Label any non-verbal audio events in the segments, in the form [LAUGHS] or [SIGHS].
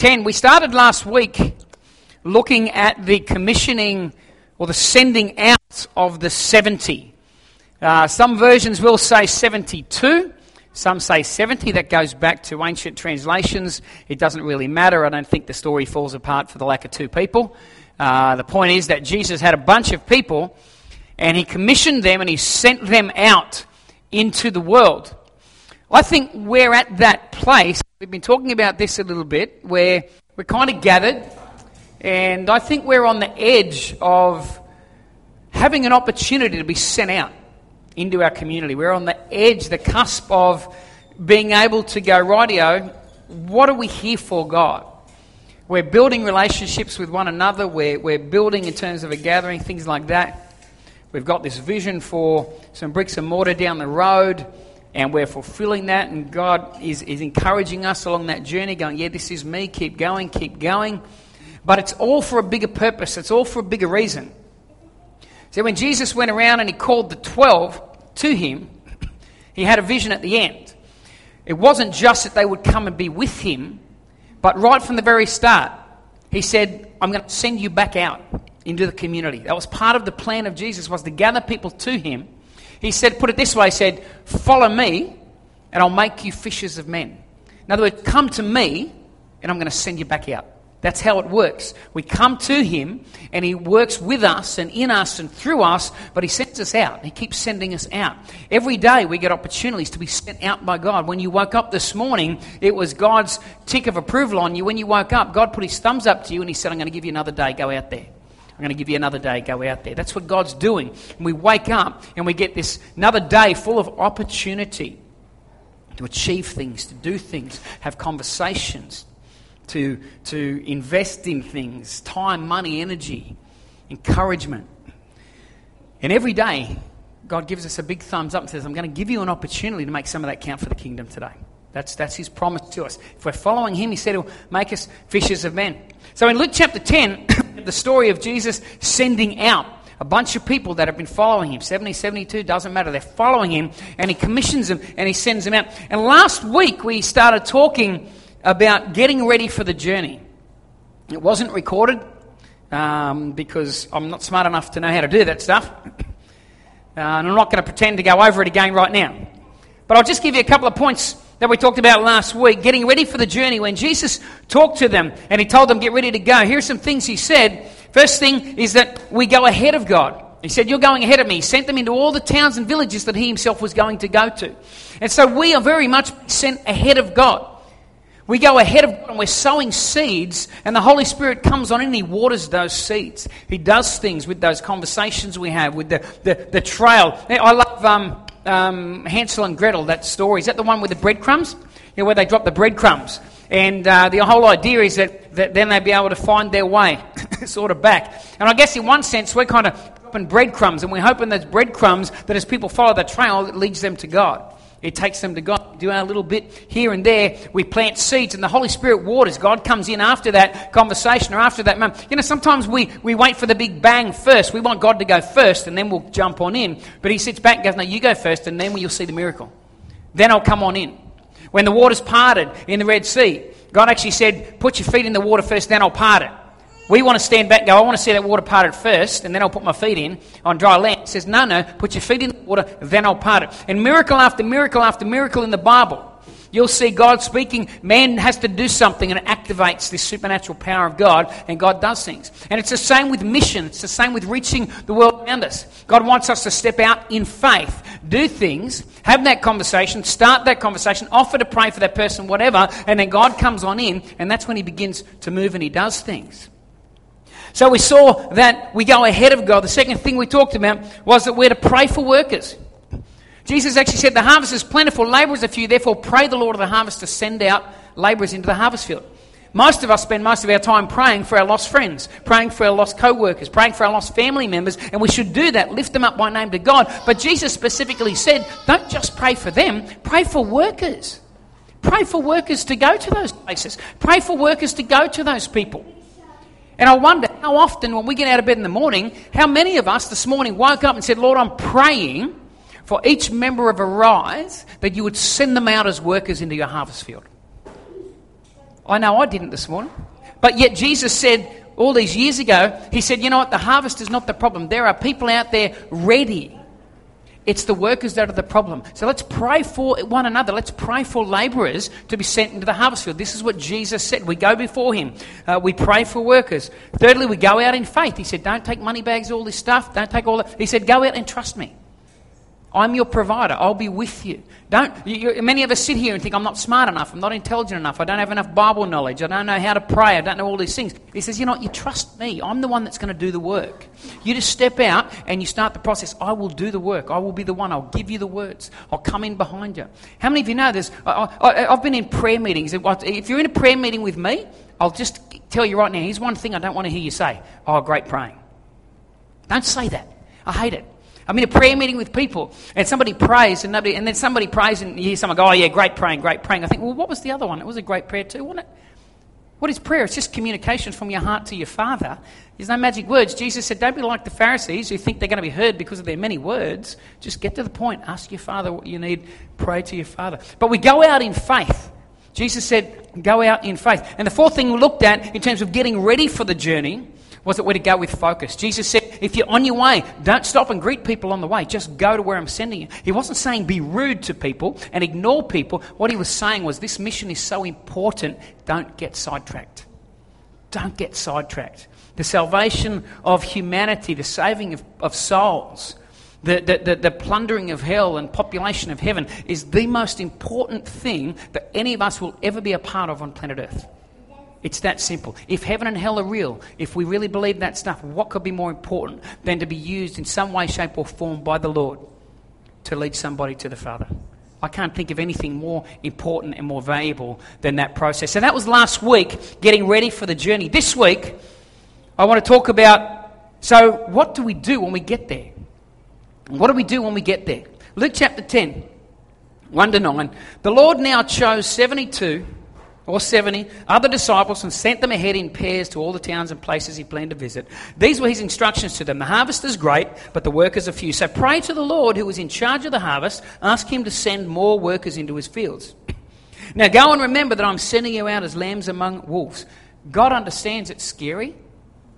10. We started last week looking at the commissioning or the sending out of the 70. Uh, some versions will say 72. Some say 70. That goes back to ancient translations. It doesn't really matter. I don't think the story falls apart for the lack of two people. Uh, the point is that Jesus had a bunch of people and he commissioned them and he sent them out into the world. I think we're at that place. We've been talking about this a little bit, where we're kind of gathered, and I think we're on the edge of having an opportunity to be sent out into our community. We're on the edge, the cusp of being able to go, rightio, what are we here for, God? We're building relationships with one another, we're, we're building in terms of a gathering, things like that. We've got this vision for some bricks and mortar down the road and we're fulfilling that, and God is, is encouraging us along that journey, going, Yeah, this is me, keep going, keep going. But it's all for a bigger purpose, it's all for a bigger reason. So when Jesus went around and he called the 12 to him, he had a vision at the end. It wasn't just that they would come and be with him, but right from the very start, he said, I'm going to send you back out into the community. That was part of the plan of Jesus, was to gather people to him he said, put it this way, he said, follow me and I'll make you fishers of men. In other words, come to me and I'm going to send you back out. That's how it works. We come to him and he works with us and in us and through us, but he sends us out. He keeps sending us out. Every day we get opportunities to be sent out by God. When you woke up this morning, it was God's tick of approval on you. When you woke up, God put his thumbs up to you and he said, I'm going to give you another day. Go out there. I'm going to give you another day, go out there. That's what God's doing. And we wake up and we get this another day full of opportunity to achieve things, to do things, have conversations, to, to invest in things, time, money, energy, encouragement. And every day, God gives us a big thumbs up and says, I'm going to give you an opportunity to make some of that count for the kingdom today. That's, that's his promise to us. If we're following him, he said he'll make us fishers of men. So in Luke chapter 10, [CLEARS THROAT] the story of Jesus sending out a bunch of people that have been following him 70, 72, doesn't matter. They're following him and he commissions them and he sends them out. And last week we started talking about getting ready for the journey. It wasn't recorded um, because I'm not smart enough to know how to do that stuff. Uh, and I'm not going to pretend to go over it again right now. But I'll just give you a couple of points that we talked about last week, getting ready for the journey. When Jesus talked to them and he told them, get ready to go, here's some things he said. First thing is that we go ahead of God. He said, You're going ahead of me. He sent them into all the towns and villages that he himself was going to go to. And so we are very much sent ahead of God. We go ahead of God and we're sowing seeds, and the Holy Spirit comes on and He waters those seeds. He does things with those conversations we have, with the, the, the trail. I love um, um, Hansel and Gretel, that story. Is that the one with the breadcrumbs? You know, where they drop the breadcrumbs. And uh, the whole idea is that, that then they'd be able to find their way [LAUGHS] sort of back. And I guess in one sense, we're kind of dropping breadcrumbs, and we're hoping those breadcrumbs that as people follow the trail, it leads them to God. It takes them to God. Do our little bit here and there. We plant seeds, and the Holy Spirit waters. God comes in after that conversation or after that moment. You know, sometimes we, we wait for the big bang first. We want God to go first, and then we'll jump on in. But He sits back and goes, No, you go first, and then you'll see the miracle. Then I'll come on in. When the waters parted in the Red Sea, God actually said, Put your feet in the water first, then I'll part it. We want to stand back and go, I want to see that water parted first, and then I'll put my feet in on dry land. It says, no, no, put your feet in the water, then I'll part it. And miracle after miracle after miracle in the Bible, you'll see God speaking. Man has to do something, and it activates this supernatural power of God, and God does things. And it's the same with mission. It's the same with reaching the world around us. God wants us to step out in faith, do things, have that conversation, start that conversation, offer to pray for that person, whatever, and then God comes on in, and that's when He begins to move and He does things. So we saw that we go ahead of God. The second thing we talked about was that we're to pray for workers. Jesus actually said, The harvest is plentiful, laborers are few, therefore pray the Lord of the harvest to send out laborers into the harvest field. Most of us spend most of our time praying for our lost friends, praying for our lost co workers, praying for our lost family members, and we should do that, lift them up by name to God. But Jesus specifically said, don't just pray for them, pray for workers. Pray for workers to go to those places, pray for workers to go to those people. And I wonder how often, when we get out of bed in the morning, how many of us this morning woke up and said, Lord, I'm praying for each member of Arise that you would send them out as workers into your harvest field. I know I didn't this morning. But yet Jesus said all these years ago, He said, you know what, the harvest is not the problem. There are people out there ready it's the workers that are the problem. So let's pray for one another. Let's pray for labourers to be sent into the harvest field. This is what Jesus said. We go before Him. Uh, we pray for workers. Thirdly, we go out in faith. He said, Don't take money bags, all this stuff. Don't take all that. He said, Go out and trust me. I'm your provider. I'll be with you. Don't, you, many of us sit here and think, I'm not smart enough. I'm not intelligent enough. I don't have enough Bible knowledge. I don't know how to pray. I don't know all these things. He says, You know what? You trust me. I'm the one that's going to do the work. You just step out and you start the process. I will do the work. I will be the one. I'll give you the words. I'll come in behind you. How many of you know this? I, have been in prayer meetings. If you're in a prayer meeting with me, I'll just tell you right now here's one thing I don't want to hear you say. Oh, great praying. Don't say that. I hate it. I'm in a prayer meeting with people, and somebody prays, and nobody, and then somebody prays, and you hear someone go, "Oh yeah, great praying, great praying." I think, well, what was the other one? It was a great prayer too, wasn't it? What is prayer? It's just communication from your heart to your Father. There's no magic words. Jesus said, Don't be like the Pharisees who think they're going to be heard because of their many words. Just get to the point. Ask your Father what you need. Pray to your Father. But we go out in faith. Jesus said, Go out in faith. And the fourth thing we looked at in terms of getting ready for the journey was that we're to go with focus. Jesus said, if you're on your way, don't stop and greet people on the way. Just go to where I'm sending you. He wasn't saying be rude to people and ignore people. What he was saying was this mission is so important, don't get sidetracked. Don't get sidetracked. The salvation of humanity, the saving of, of souls, the, the, the, the, plundering of hell and population of heaven is the most important thing that any of us will ever be a part of on planet Earth. It's that simple. If heaven and hell are real, if we really believe that stuff, what could be more important than to be used in some way, shape, or form by the Lord to lead somebody to the Father? I can't think of anything more important and more valuable than that process. So that was last week, getting ready for the journey. This week, I want to talk about so what do we do when we get there? What do we do when we get there? Luke chapter 10, 1 to 9. The Lord now chose 72 or 70 other disciples and sent them ahead in pairs to all the towns and places he planned to visit. These were his instructions to them. The harvest is great, but the workers are few. So pray to the Lord who is in charge of the harvest. Ask him to send more workers into his fields. [LAUGHS] Now go and remember that I'm sending you out as lambs among wolves. God understands it's scary.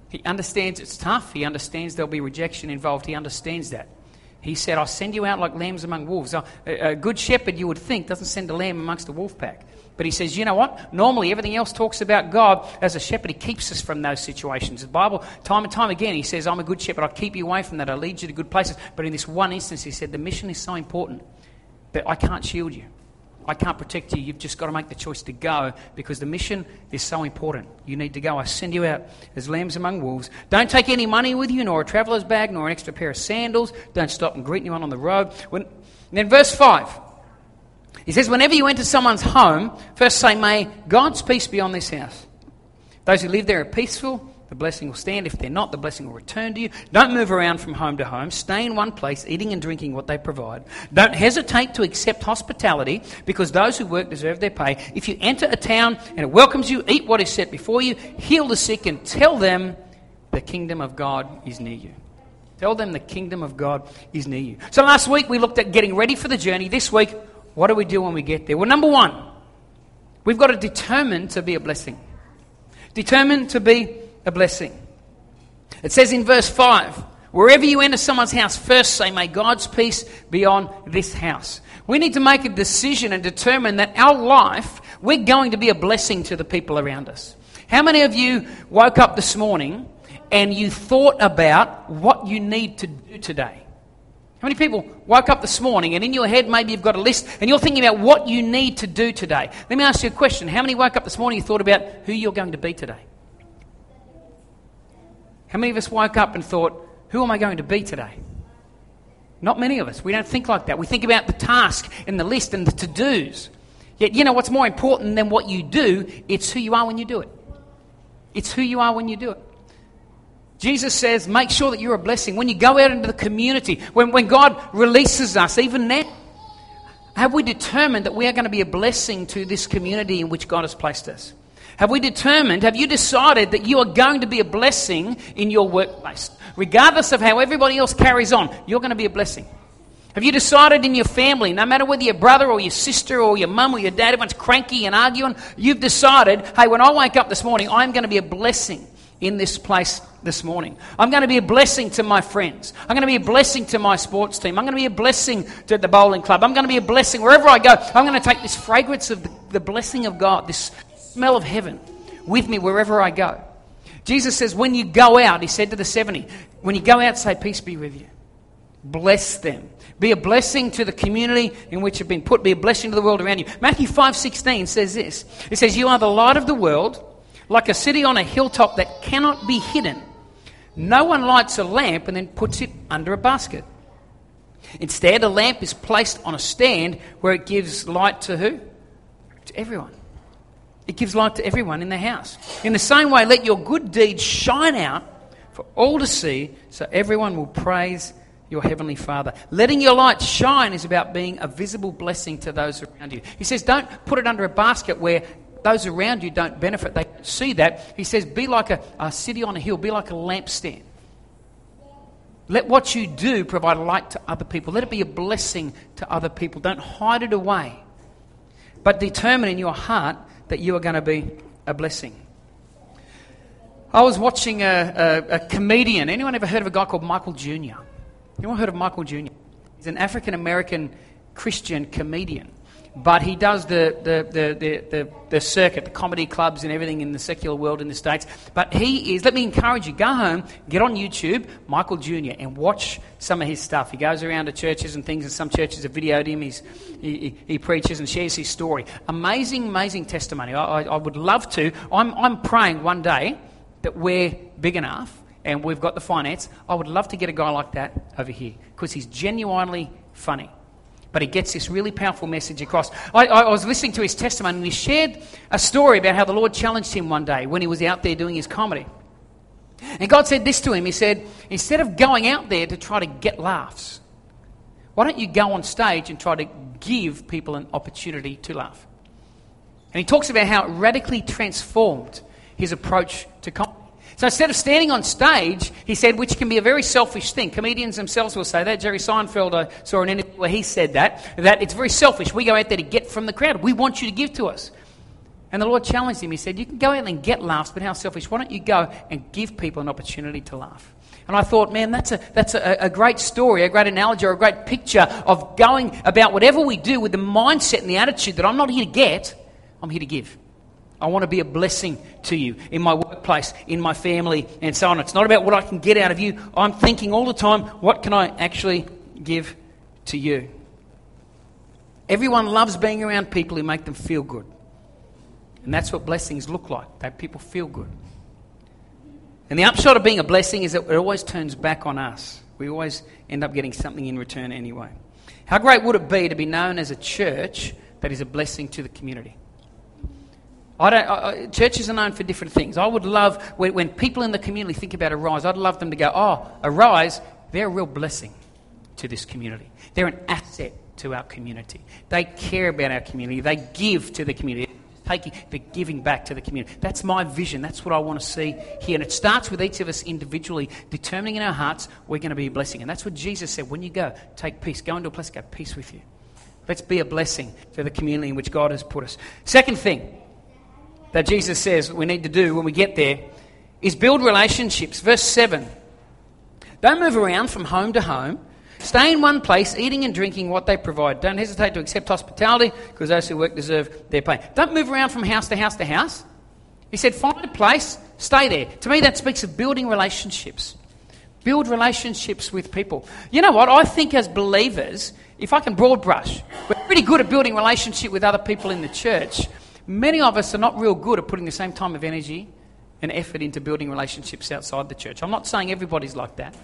He understands it's tough. He understands there'll be rejection involved. He understands that. He said, I'll send you out like lambs among wolves. A, good shepherd, you would think, doesn't send a lamb amongst a wolf pack. But he says, you know what? Normally, everything else talks about God. As a shepherd, he keeps us from those situations. The Bible, time and time again, he says, I'm a good shepherd. I'll keep you away from that. I'll lead you to good places. But in this one instance, he said, the mission is so important that I can't shield you. I can't protect you. You've just got to make the choice to go because the mission is so important. You need to go. I send you out as lambs among wolves. Don't take any money with you, nor a traveller's bag, nor an extra pair of sandals. Don't stop and greet anyone on the road. When, then, verse 5. He says, Whenever you enter someone's home, first say, May God's peace be on this house. Those who live there are peaceful. The blessing will stand. If they're not, the blessing will return to you. Don't move around from home to home. Stay in one place, eating and drinking what they provide. Don't hesitate to accept hospitality because those who work deserve their pay. If you enter a town and it welcomes you, eat what is set before you, heal the sick, and tell them the kingdom of God is near you. Tell them the kingdom of God is near you. So last week we looked at getting ready for the journey. This week what do we do when we get there? Well, number one, we've got to determine to be a blessing. Determine to be a blessing. It says in verse 5 wherever you enter someone's house, first say, May God's peace be on this house. We need to make a decision and determine that our life, we're going to be a blessing to the people around us. How many of you woke up this morning and you thought about what you need to do today? How many people woke up this morning and in your head maybe you've got a list and you're thinking about what you need to do today? Let me ask you a question. How many woke up this morning and thought about who you're going to be today? How many of us woke up and thought, who am I going to be today? Not many of us. We don't think like that. We think about the task and the list and the to dos. Yet, you know what's more important than what you do? It's who you are when you do it. It's who you are when you do it. Jesus says, make sure that you're a blessing. When you go out into the community, when, when God releases us, even now, have we determined that we are going to be a blessing to this community in which God has placed us? Have we determined, have you decided that you are going to be a blessing in your workplace? Regardless of how everybody else carries on, you're going to be a blessing. Have you decided in your family, no matter whether your brother or your sister or your mum or your dad, everyone's cranky and arguing, you've decided, hey, when I wake up this morning, I'm going to be a blessing in this place this morning. I'm going to be a blessing to my friends. I'm going to be a blessing to my sports team. I'm going to be a blessing to the bowling club. I'm going to be a blessing wherever I go. I'm going to take this fragrance of the, blessing of God, this smell of heaven, with me wherever I go. Jesus says, when you go out, he said to the 70, when you go out, say, Peace be with you. Bless them. Be a blessing to the community in which you've been put. Be a blessing to the world around you. Matthew 5.16 says this. It says, You are the light of the world, like a city on a hilltop that cannot be hidden. No one lights a lamp and then puts it under a basket. Instead, a lamp is placed on a stand where it gives light to who? To everyone. It gives light to everyone in the house. In the same way, let your good deeds shine out for all to see so everyone will praise your Heavenly Father. Letting your light shine is about being a visible blessing to those around you. He says, don't put it under a basket where those around you don't benefit. They see that. He says, be like a, a city on a hill, be like a lampstand. Let what you do provide light to other people. Let it be a blessing to other people. Don't hide it away. But determine in your heart that you are going to be a blessing. I was watching a, a, a comedian. Anyone ever heard of a guy called Michael Jr.? Anyone heard of Michael Jr.? He's an African American Christian comedian. But he does the, the, the, the, the, circuit, the comedy clubs and everything in the secular world in the States. But he is, let me encourage you, go home, get on YouTube, Michael Jr., and watch some of his stuff. He goes around to churches and things, and some churches have videoed him. He's, he, he, he preaches and shares his story. Amazing, amazing testimony. I, I, I would love to. I'm, I'm praying one day that we're big enough and we've got the finance, I would love to get a guy like that over here because he's genuinely funny. But he gets this really powerful message across. I, I, was listening to his testimony and he shared a story about how the Lord challenged him one day when he was out there doing his comedy. And God said this to him He said, Instead of going out there to try to get laughs, why don't you go on stage and try to give people an opportunity to laugh? And he talks about how it radically transformed his approach to comedy. So instead of standing on stage, he said, which can be a very selfish thing. Comedians themselves will say that. Jerry Seinfeld, I saw an interview where he said that, that it's very selfish. We go out there to get from the crowd. We want you to give to us. And the Lord challenged him. He said, You can go out and get laughs, but how selfish? Why don't you go and give people an opportunity to laugh? And I thought, man, that's, a, that's a, a great story, a great analogy, or a great picture of going about whatever we do with the mindset and the attitude that I'm not here to get, I'm here to give. I want to be a blessing to you in my workplace, in my family, and so on. It's not about what I can get out of you. I'm thinking all the time, what can I actually give to you? Everyone loves being around people who make them feel good. And that's what blessings look like. That people feel good. And the upshot of being a blessing is that it always turns back on us. We always end up getting something in return anyway. How great would it be to be known as a church that is a blessing to the community? I don't, I, churches are known for different things. I would love, when, when people in the community think about Arise, I'd love them to go, oh, Arise, they're a real blessing to this community. They're an asset to our community. They care about our community. They give to the community. Taking, they're giving back to the community. That's my vision. That's what I want to see here. And it starts with each of us individually determining in our hearts we're going to be a blessing. And that's what Jesus said when you go, take peace. Go into a place, go, peace with you. Let's be a blessing to the community in which God has put us. Second thing, that Jesus says we need to do when we get there is build relationships. Verse 7. Don't move around from home to home. Stay in one place, eating and drinking what they provide. Don't hesitate to accept hospitality, because those who work deserve their pay. Don't move around from house to house to house. He said, find a place, stay there. To me, that speaks of building relationships. Build relationships with people. You know what? I think as believers, if I can broad brush, we're pretty good at building relationship with other people in the church. Many of us are not real good at putting the same time of energy and effort into building relationships outside the church. I'm not saying everybody's like that,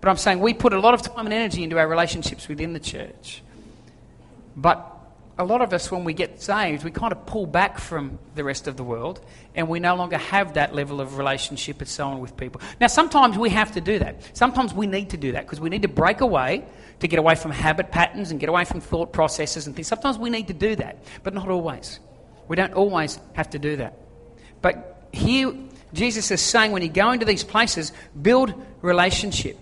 but I'm saying we put a lot of time and energy into our relationships within the church. But a lot of us, when we get saved, we kind of pull back from the rest of the world and we no longer have that level of relationship and so on with people. Now, sometimes we have to do that. Sometimes we need to do that because we need to break away to get away from habit patterns and get away from thought processes and things. Sometimes we need to do that, but not always. We don't always have to do that. But here, Jesus is saying when you go into these places, build relationship.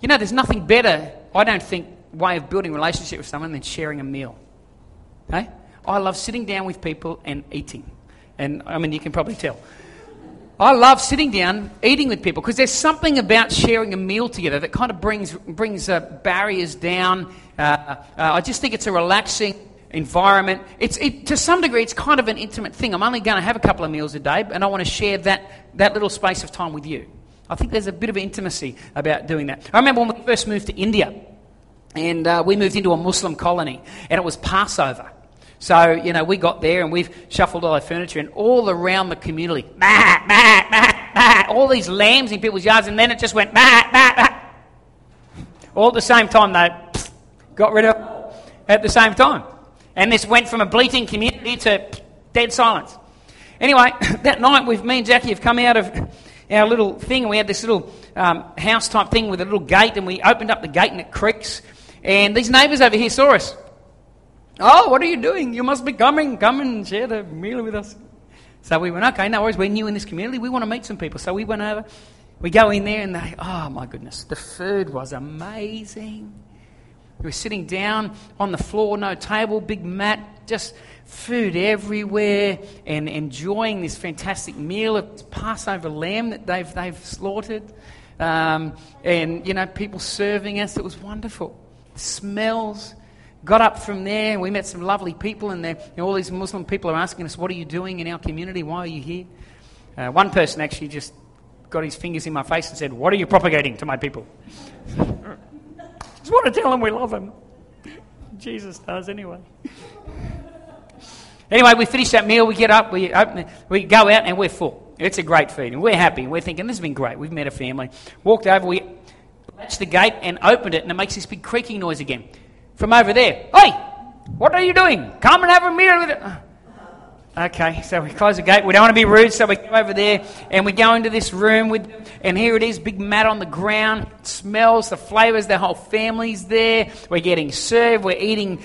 You know, there's nothing better, I don't think, way of building relationship with someone than sharing a meal. Okay? I love sitting down with people and eating. And I mean, you can probably tell. I love sitting down, eating with people, because there's something about sharing a meal together that kind of brings, brings uh, barriers down. Uh, uh, I just think it's a relaxing environment. It's, it, to some degree, it's kind of an intimate thing. I'm only going to have a couple of meals a day, and I want to share that, that little space of time with you. I think there's a bit of intimacy about doing that. I remember when we first moved to India, and uh, we moved into a Muslim colony, and it was Passover. So, you know, we got there and we've shuffled all our furniture, and all around the community, bah, bah, bah, all these lambs in people's yards, and then it just went. All at the same time, they got rid of at the same time. And this went from a bleating community to dead silence. Anyway, [LAUGHS] that night, with me and Jackie have come out of our little thing, we had this little um, house type thing with a little gate, and we opened up the gate and it creaks. And these neighbours over here saw us. Oh, what are you doing? You must be coming. Come and share the meal with us. So we went, okay, no worries. We're new in this community. We want to meet some people. So we went over. We go in there and they, oh my goodness, the food was amazing. We were sitting down on the floor, no table, big mat, just food everywhere, and enjoying this fantastic meal of Passover lamb that they've, they've slaughtered. Um, and, you know, people serving us. It was wonderful. The smells got up from there. We met some lovely people, and you know, all these Muslim people are asking us, What are you doing in our community? Why are you here? Uh, one person actually just got his fingers in my face and said, What are you propagating to my people? [LAUGHS] just want to tell them we love them. Jesus does anyway. anyway, we finish that meal, we get up, we, open, we go out, and we're full. It's a great feeding. we're happy. We're thinking, This has been great. We've met a family. Walked over, we latched the gate and opened it, and it makes this big creaking noise again from over there. Hey, what are you doing? Come and have a meal with it. Okay, so we close the gate. We don't want to be rude, so we go over there and we go into this room with, and here it is, big mat on the ground. Smells the flavors. The whole family's there. We're getting served. We're eating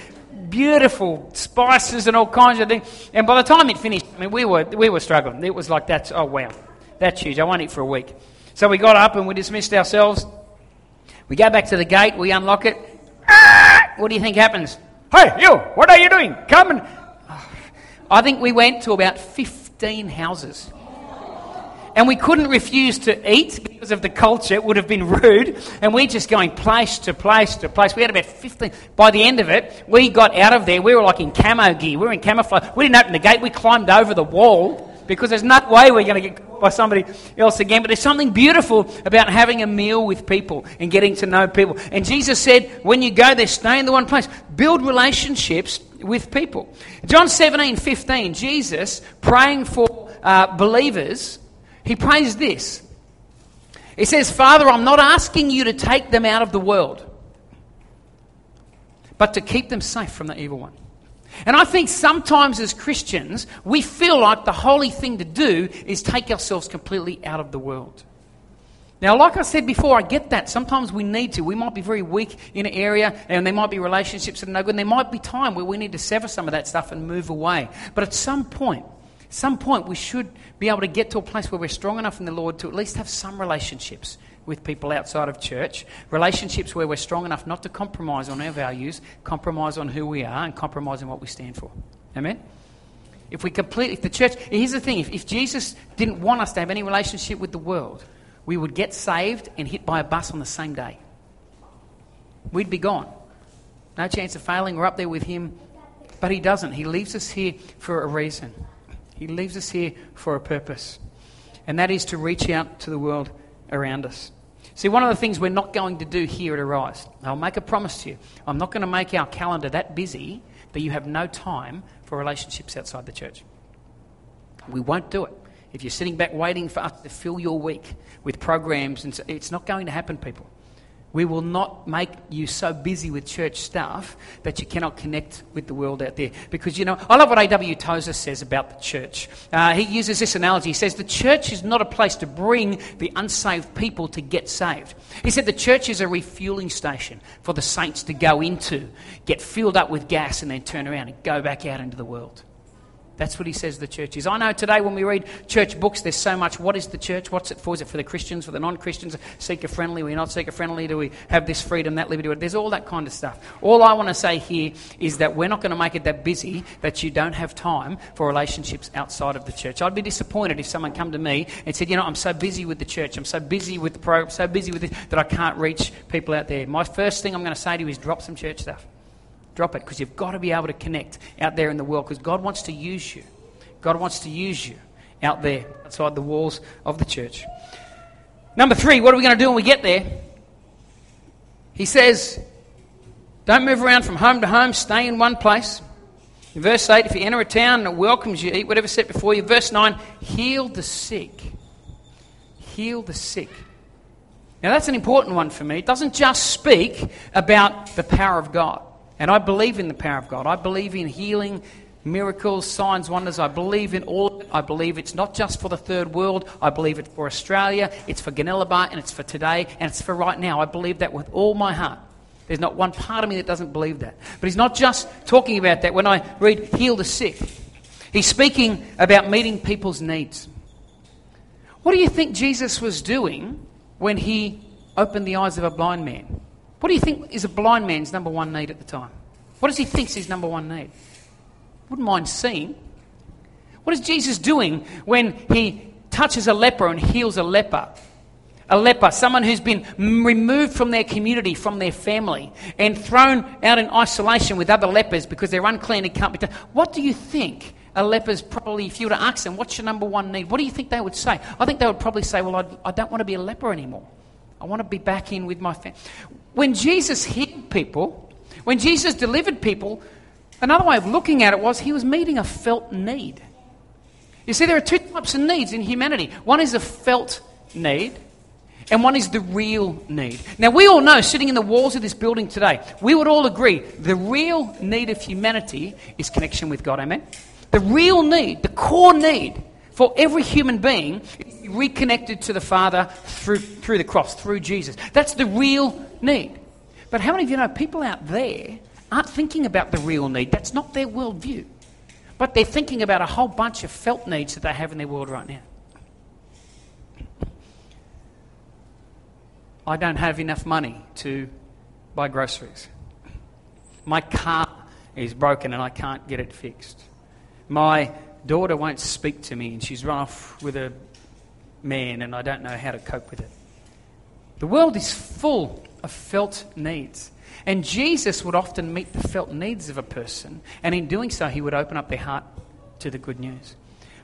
beautiful spices and all kinds of things. And by the time it finished, I mean, we were we were struggling. It was like that's oh wow, that's huge. I won't eat for a week. So we got up and we dismissed ourselves. We go back to the gate. We unlock it. Ah! What do you think happens? Hey, you, what are you doing? Come and. [SIGHS] I think we went to about 15 houses. And we couldn't refuse to eat because of the culture. It would have been rude. And we're just going place to place to place. We had about 15. By the end of it, we got out of there. We were like in camo gear. We were in camouflage. We didn't open the gate. We climbed over the wall because there's no way we're going to get caught by somebody else again. But there's something beautiful about having a meal with people and getting to know people. And Jesus said, when you go there, stay in the one place. Build relationships with people. John 17, 15, Jesus praying for uh, believers, he prays this. He says, Father, I'm not asking you to take them out of the world, but to keep them safe from the evil one. And I think sometimes as Christians, we feel like the holy thing to do is take ourselves completely out of the world. Now, like I said before, I get that. Sometimes we need to. We might be very weak in an area, and there might be relationships that are no good, and there might be time where we need to sever some of that stuff and move away. But at some point, some point, we should be able to get to a place where we're strong enough in the Lord to at least have some relationships with people outside of church, relationships where we're strong enough not to compromise on our values, compromise on who we are, and compromise on what we stand for. Amen? If we completely, if the church, here's the thing if, if Jesus didn't want us to have any relationship with the world, we would get saved and hit by a bus on the same day. We'd be gone. No chance of failing. We're up there with Him. But He doesn't. He leaves us here for a reason. He leaves us here for a purpose. And that is to reach out to the world around us. See, one of the things we're not going to do here at Arise, I'll make a promise to you. I'm not going to make our calendar that busy that you have no time for relationships outside the church. We won't do it. If you're sitting back waiting for us to fill your week with programs, and it's not going to happen, people. We will not make you so busy with church stuff that you cannot connect with the world out there. Because, you know, I love what A.W. Tozer says about the church. Uh, he uses this analogy. He says, The church is not a place to bring the unsaved people to get saved. He said, The church is a refueling station for the saints to go into, get filled up with gas, and then turn around and go back out into the world. That's what he says the church is. I know today when we read church books, there's so much. What is the church? What's it for? Is it for the Christians, for the non Christians? Seeker friendly? We're not seeker friendly? Do we have this freedom, that liberty? There's all that kind of stuff. All I want to say here is that we're not going to make it that busy that you don't have time for relationships outside of the church. I'd be disappointed if someone come to me and said, you know, I'm so busy with the church, I'm so busy with the program, so busy with it that I can't reach people out there. My first thing I'm going to say to you is drop some church stuff. Drop it because you've got to be able to connect out there in the world because God wants to use you. God wants to use you out there outside the walls of the church. Number three, what are we going to do when we get there? He says, don't move around from home to home, stay in one place. In verse 8, if you enter a town and it welcomes you, eat whatever set before you. Verse 9, heal the sick. Heal the sick. Now, that's an important one for me. It doesn't just speak about the power of God. And I believe in the power of God. I believe in healing miracles, signs, wonders. I believe in all. I believe it's not just for the third world. I believe it's for Australia. It's for Goonellabah, and it's for today, and it's for right now. I believe that with all my heart. There's not one part of me that doesn't believe that. But he's not just talking about that when I read heal the sick. He's speaking about meeting people's needs. What do you think Jesus was doing when he opened the eyes of a blind man? What do you think is a blind man's number one need at the time? What does he think is his number one need? Wouldn't mind seeing. What is Jesus doing when he touches a leper and heals a leper? A leper, someone who's been removed from their community, from their family, and thrown out in isolation with other lepers because they're unclean and can't be touched. What do you think a leper's probably, if you were to ask them, what's your number one need? What do you think they would say? I think they would probably say, well, I, I don't want to be a leper anymore. I want to be back in with my family. When Jesus healed people, when Jesus delivered people, Another way of looking at it was he was meeting a felt need. You see, there are two types of needs in humanity one is a felt need, and one is the real need. Now, we all know, sitting in the walls of this building today, we would all agree the real need of humanity is connection with God. Amen? The real need, the core need for every human being is reconnected to the Father through, through the cross, through Jesus. That's the real need. But how many of you know people out there aren't thinking about the real need. That's not their worldview. But they're thinking about a whole bunch of felt needs that they have in their world right now. I don't have enough money to buy groceries. My car is broken and I can't get it fixed. My daughter won't speak to me and she's run off with a man and I don't know how to cope with it. The world is full of felt needs. And Jesus would often meet the felt needs of a person, and in doing so, he would open up their heart to the good news.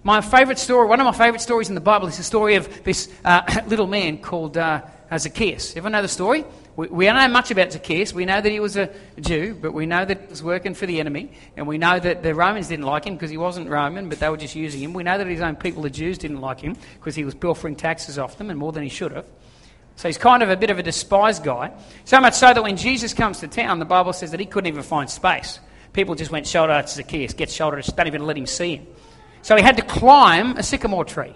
My favourite story, one of my favourite stories in the Bible, is the story of this uh, [COUGHS] little man called uh, Zacchaeus. Everyone know the story? We, we, don't know much about Zacchaeus. We know that he was a Jew, but we know that he was working for the enemy. And we know that the Romans didn't like him because he wasn't Roman, but they were just using him. We know that his own people, the Jews, didn't like him because he was pilfering taxes off them and more than he should have. So he's kind of a bit of a despised guy. So much so that when Jesus comes to town, the Bible says that he couldn't even find space. People just went shoulder to Zacchaeus, get shoulder to, don't even let him see him. So he had to climb a sycamore tree.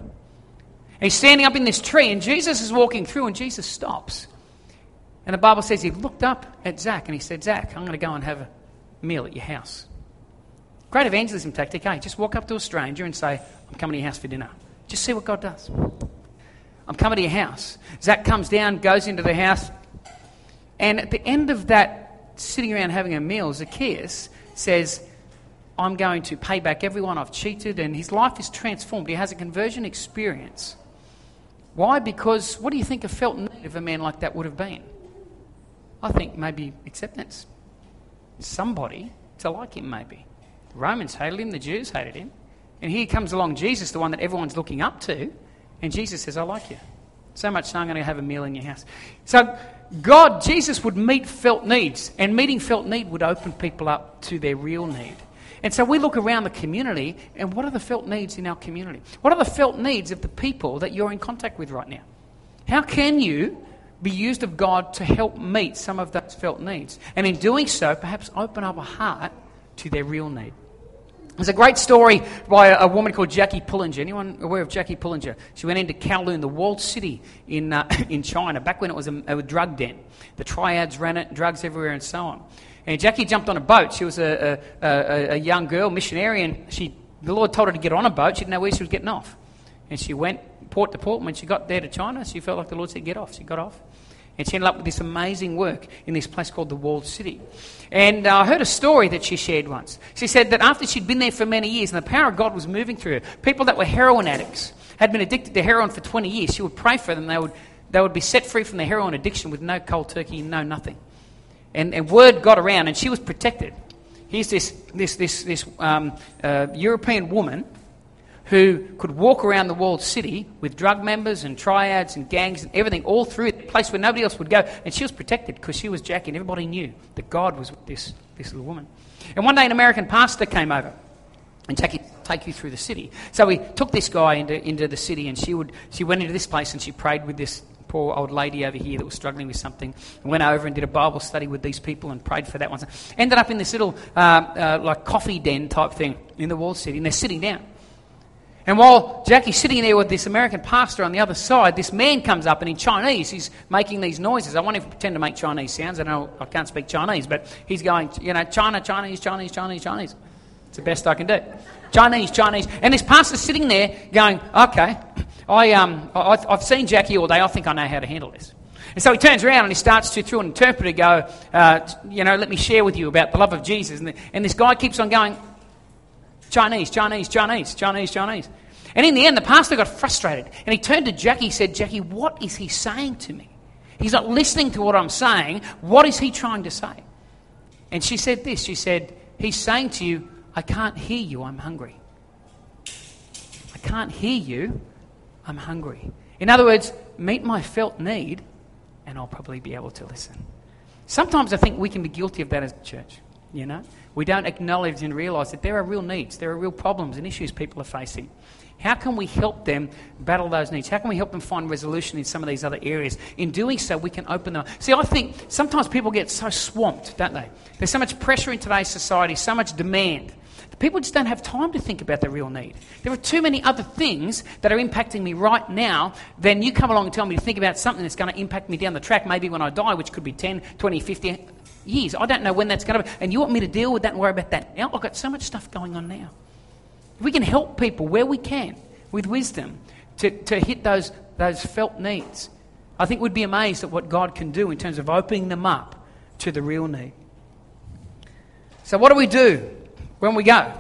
He's standing up in this tree, and Jesus is walking through, and Jesus stops. And the Bible says he looked up at Zach and he said, Zach, I'm going to go and have a meal at your house. Great evangelism tactic, hey? Just walk up to a stranger and say, I'm coming to your house for dinner. Just see what God does. I'm coming to your house. Zach comes down, goes into the house, and at the end of that sitting around having a meal, Zacchaeus says, I'm going to pay back everyone I've cheated, and his life is transformed. He has a conversion experience. Why? Because what do you think a felt need of a man like that would have been? I think maybe acceptance. Somebody to like him, maybe. The Romans hated him, the Jews hated him. And here comes along Jesus, the one that everyone's looking up to, and Jesus says, I like you. So much so I'm going to have a meal in your house. So God, Jesus would meet felt needs, and meeting felt need would open people up to their real need. And so we look around the community, and what are the felt needs in our community? What are the felt needs of the people that you're in contact with right now? How can you be used of God to help meet some of those felt needs? And in doing so, perhaps open up a heart to their real need. There's a great story by a, woman called Jackie Pullinger. Anyone aware of Jackie Pullinger? She went into Kowloon, the walled city in, uh, [LAUGHS] in China, back when it was a, a, drug den. The triads ran it, drugs everywhere, and so on. And Jackie jumped on a boat. She was a, a, a young girl, missionary, and she the Lord told her to get on a boat. She didn't know where she was getting off. And she went port to port. And when she got there to China, she felt like the Lord said, Get off. She got off. And she ended up with this amazing work in this place called the Walled City. And uh, I heard a story that she shared once. She said that after she'd been there for many years and the power of God was moving through her, people that were heroin addicts had been addicted to heroin for 20 years. She would pray for them. They would, they would be set free from their heroin addiction with no cold turkey, no nothing. And, and word got around, and she was protected. Here's this, this, this, this um, uh, European woman who could walk around the walled city with drug members and triads and gangs and everything all through a place where nobody else would go. And she was protected because she was Jackie, and everybody knew that God was with this, this little woman. And one day, an American pastor came over. And Jackie take you through the city. So we took this guy into, into the city, and she, would, she went into this place and she prayed with this poor old lady over here that was struggling with something. And went over and did a Bible study with these people and prayed for that one. Ended up in this little uh, uh, like coffee den type thing in the walled city, and they're sitting down. And while Jackie's sitting there with this American pastor on the other side, this man comes up and in Chinese he's making these noises. I want him to pretend to make Chinese sounds. I know I can't speak Chinese, but he's going, you know, China, Chinese, Chinese, Chinese, Chinese. It's the best I can do. Chinese, Chinese. And this pastor's sitting there going, okay, I, um, I, I've seen Jackie all day. I think I know how to handle this. And so he turns around and he starts to, through an interpreter, go, uh, you know, let me share with you about the love of Jesus. And, the, and this guy keeps on going, Chinese, Chinese, Chinese, Chinese, Chinese. And in the end, the pastor got frustrated. And he turned to Jackie and said, Jackie, what is he saying to me? He's not listening to what I'm saying. What is he trying to say? And she said this She said, He's saying to you, I can't hear you, I'm hungry. I can't hear you, I'm hungry. In other words, meet my felt need, and I'll probably be able to listen. Sometimes I think we can be guilty of that as a church, you know? We don't acknowledge and realize that there are real needs, there are real problems and issues people are facing. How can we help them battle those needs? How can we help them find resolution in some of these other areas? In doing so, we can open them. See, I think sometimes people get so swamped, don't they? There's so much pressure in today's society, so much demand. People just don't have time to think about the real need. There are too many other things that are impacting me right now. Then you come along and tell me to think about something that's going to impact me down the track, maybe when I die, which could be 10, 20, 50 years. I don't know when that's going to be. And you want me to deal with that and worry about that now? I've got so much stuff going on now. We can help people where we can with wisdom to, to hit those, those felt needs, I think we'd be amazed at what God can do in terms of opening them up to the real need. So, what do we do when we go?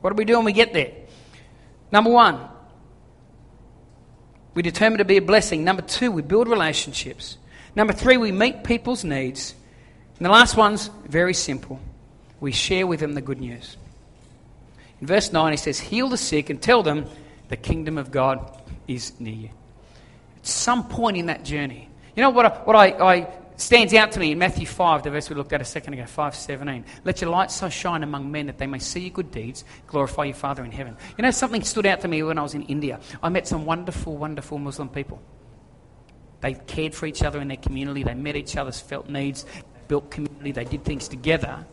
What do we do when we get there? Number one, we determine to be a blessing. Number two, we build relationships. Number three, we meet people's needs. And the last one's very simple we share with them the good news. In verse 9, he says, Heal the sick and tell them the kingdom of God is near you. At some point in that journey, you know what, I, what I, I stands out to me in Matthew 5, the verse we looked at a second ago, 5.17. Let your light so shine among men that they may see your good deeds, glorify your Father in heaven. You know, something stood out to me when I was in India. I met some wonderful, wonderful Muslim people. They cared for each other in their community. They met each other's felt needs, built community. They did things together.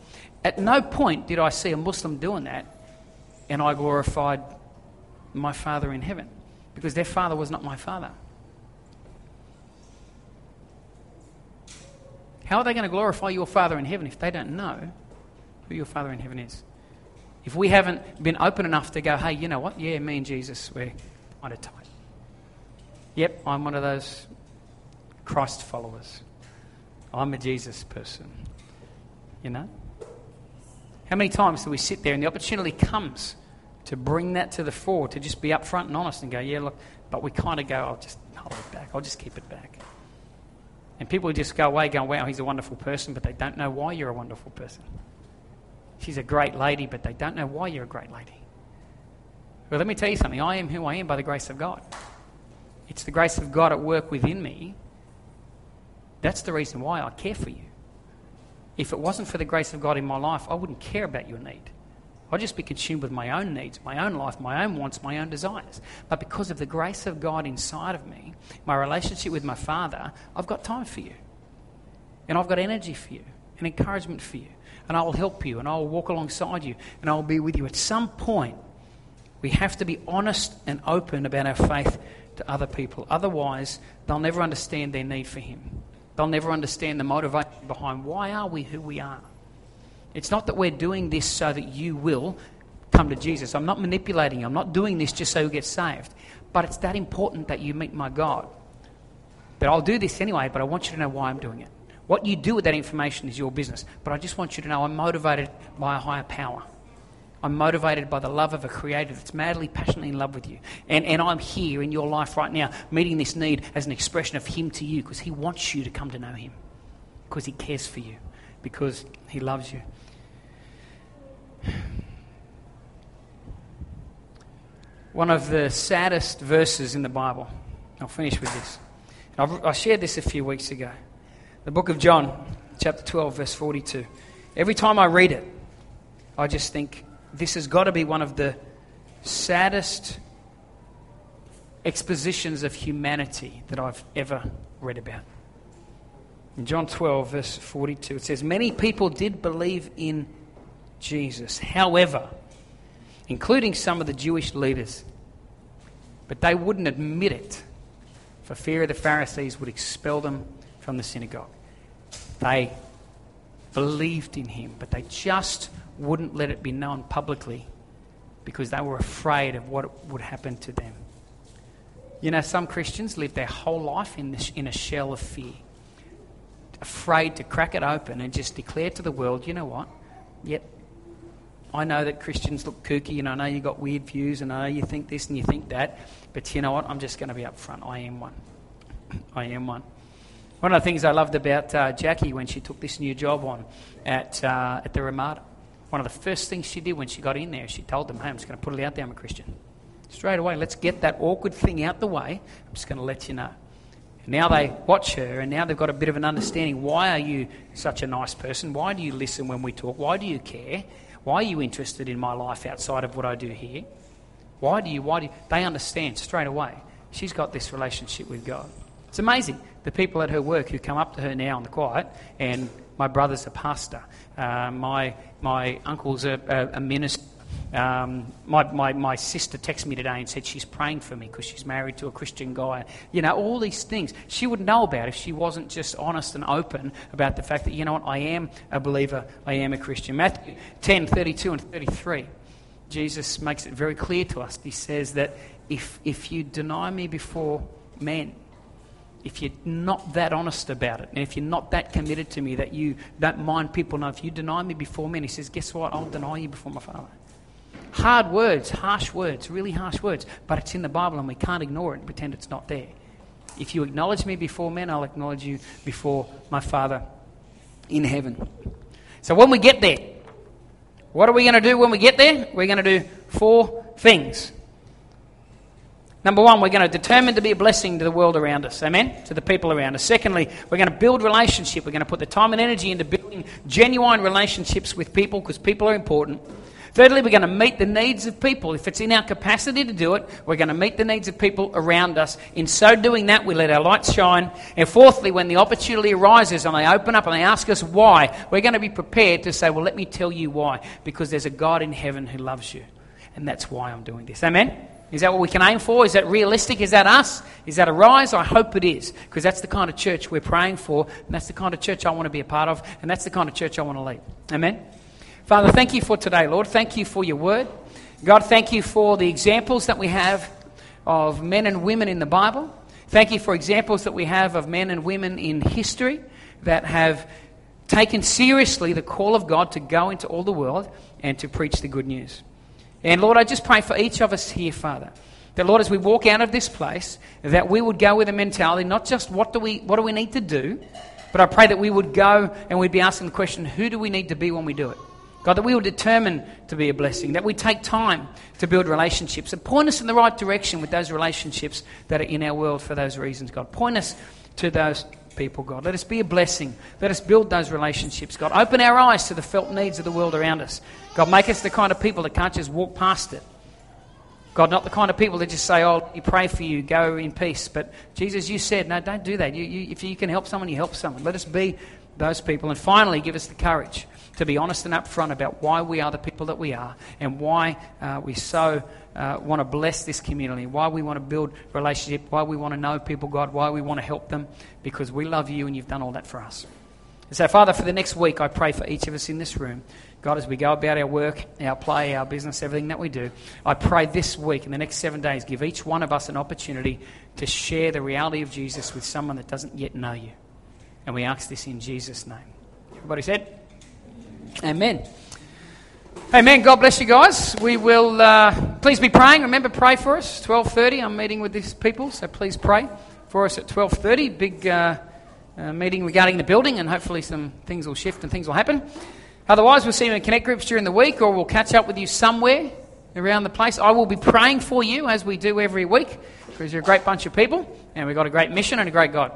At no point did I see a Muslim doing that and I glorified my Father in heaven because their father was not my father. How are they going to glorify your Father in heaven if they don't know who your Father in heaven is? If we haven't been open enough to go, hey, you know what? Yeah, me and Jesus, we're on a tight. Yep, I'm one of those Christ followers. I'm a Jesus person. You know? How many times do we sit there and the opportunity comes to bring that to the fore, to just be upfront and honest and go, yeah, look, but we kind of go, I'll just hold it back. I'll just keep it back. And people just go away going, wow, he's a wonderful person, but they don't know why you're a wonderful person. She's a great lady, but they don't know why you're a great lady. Well, let me tell you something. I am who I am by the grace of God. It's the grace of God at work within me. That's the reason why I care for you. If it wasn't for the grace of God in my life, I wouldn't care about your need. I'll just be consumed with my own needs, my own life, my own wants, my own desires. But because of the grace of God inside of me, my relationship with my Father, I've got time for you. And I've got energy for you and encouragement for you. And I will help you and I will walk alongside you and I will be with you. At some point, we have to be honest and open about our faith to other people. Otherwise, they'll never understand their need for Him. They'll never understand the motivation behind why are we who we are. It's not that we're doing this so that you will come to Jesus. I'm not manipulating you. I'm not doing this just so you get saved. But it's that important that you meet my God. But I'll do this anyway, but I want you to know why I'm doing it. What you do with that information is your business. But I just want you to know I'm motivated by a higher power. I'm motivated by the love of a creator that's madly, passionately in love with you. And, and I'm here in your life right now, meeting this need as an expression of Him to you because He wants you to come to know Him, because He cares for you, because He loves you. One of the saddest verses in the Bible, I'll finish with this. I shared this a few weeks ago. The book of John, chapter 12, verse 42. Every time I read it, I just think, this has got to be one of the saddest expositions of humanity that I've ever read about. In John 12, verse 42, it says, Many people did believe in Jesus, however, including some of the Jewish leaders, but they wouldn't admit it for fear of the Pharisees would expel them from the synagogue. They believed in him, but they just wouldn't let it be known publicly because they were afraid of what would happen to them. You know, some Christians live their whole life in, this, in a shell of fear, afraid to crack it open and just declare to the world, you know what? Yep, I know that Christians look kooky and I know you've got weird views and I know you think this and you think that, but you know what? I'm just going to be upfront. I am one. I am one. One of the things I loved about uh, Jackie when she took this new job on at, uh, at the Ramada, one of the first things she did when she got in there, she told them, hey, I'm just going to put it out there, I'm a Christian. Straight away, let's get that awkward thing out the way. I'm just going to let you know. Now they watch her, and now they've got a bit of an understanding. Why are you such a nice person? Why do you listen when we talk? Why do you care? Why are you interested in my life outside of what I do here? Why do you? Why do you? They understand straight away. She's got this relationship with God. It's amazing. The people at her work who come up to her now in the quiet, and my brother's a pastor, uh, my my uncle's a, a, a minister. Um, my, my, my sister texted me today and said she's praying for me because she's married to a Christian guy. You know, all these things she wouldn't know about if she wasn't just honest and open about the fact that, you know what, I am a believer, I am a Christian. Matthew 10 32 and 33. Jesus makes it very clear to us. He says that if, if you deny me before men, if you're not that honest about it, and if you're not that committed to me that you don't mind people know, if you deny me before men, he says, guess what? I'll deny you before my Father. Hard words, harsh words, really harsh words, but it's in the Bible and we can't ignore it and pretend it's not there. If you acknowledge me before men, I'll acknowledge you before my Father in heaven. So when we get there, what are we going to do when we get there? We're going to do four things. Number one, we're going to determine to be a blessing to the world around us. Amen? To the people around us. Secondly, we're going to build relationship. We're going to put the time and energy into building genuine relationships with people because people are important. Thirdly, we're going to meet the needs of people. If it's in our capacity to do it, we're going to meet the needs of people around us. In so doing that, we let our lights shine. And fourthly, when the opportunity arises and they open up and they ask us why, we're going to be prepared to say, Well, let me tell you why. Because there's a God in heaven who loves you. And that's why I'm doing this. Amen? Is that what we can aim for? Is that realistic? Is that us? Is that a rise? I hope it is, because that's the kind of church we're praying for, and that's the kind of church I want to be a part of, and that's the kind of church I want to lead. Amen? Father, thank you for today, Lord. Thank you for your word. God, thank you for the examples that we have of men and women in the Bible. Thank you for examples that we have of men and women in history that have taken seriously the call of God to go into all the world and to preach the good news. And Lord, I just pray for each of us here, Father. That Lord, as we walk out of this place, that we would go with a mentality, not just what do we what do we need to do, but I pray that we would go and we'd be asking the question, who do we need to be when we do it? God, that we will determine to be a blessing, that we take time to build relationships, and point us in the right direction with those relationships that are in our world for those reasons, God. Point us to those people, God. Let us be a blessing. Let us build those relationships, God. Open our eyes to the felt needs of the world around us. God, make us the kind of people that can't just walk past it. God, not the kind of people that just say, oh, you pray for you, go in peace. But Jesus, you said, no, don't do that. You, you, if you can help someone, you help someone. Let us be those people. And finally, give us the courage to be honest and upfront about why we are the people that we are and why uh, we so uh, want to bless this community, why we want to build relationship, why we want to know people, God, why we want to help them, because we love you and you've done all that for us. So, Father, for the next week, I pray for each of us in this room. God, as we go about our work, our play, our business, everything that we do, I pray this week, in the next seven days, give each one of us an opportunity to share the reality of Jesus with someone that doesn't yet know you. And we ask this in Jesus' name. Everybody said? Amen. Amen. God bless you guys. We will uh, please be praying. Remember, pray for us. Twelve thirty. I'm meeting with these people, so please pray for us at twelve thirty. Big uh, uh, meeting regarding the building, and hopefully some things will shift and things will happen. Otherwise, we'll see you in connect groups during the week, or we'll catch up with you somewhere around the place. I will be praying for you as we do every week, because you're a great bunch of people, and we've got a great mission and a great God.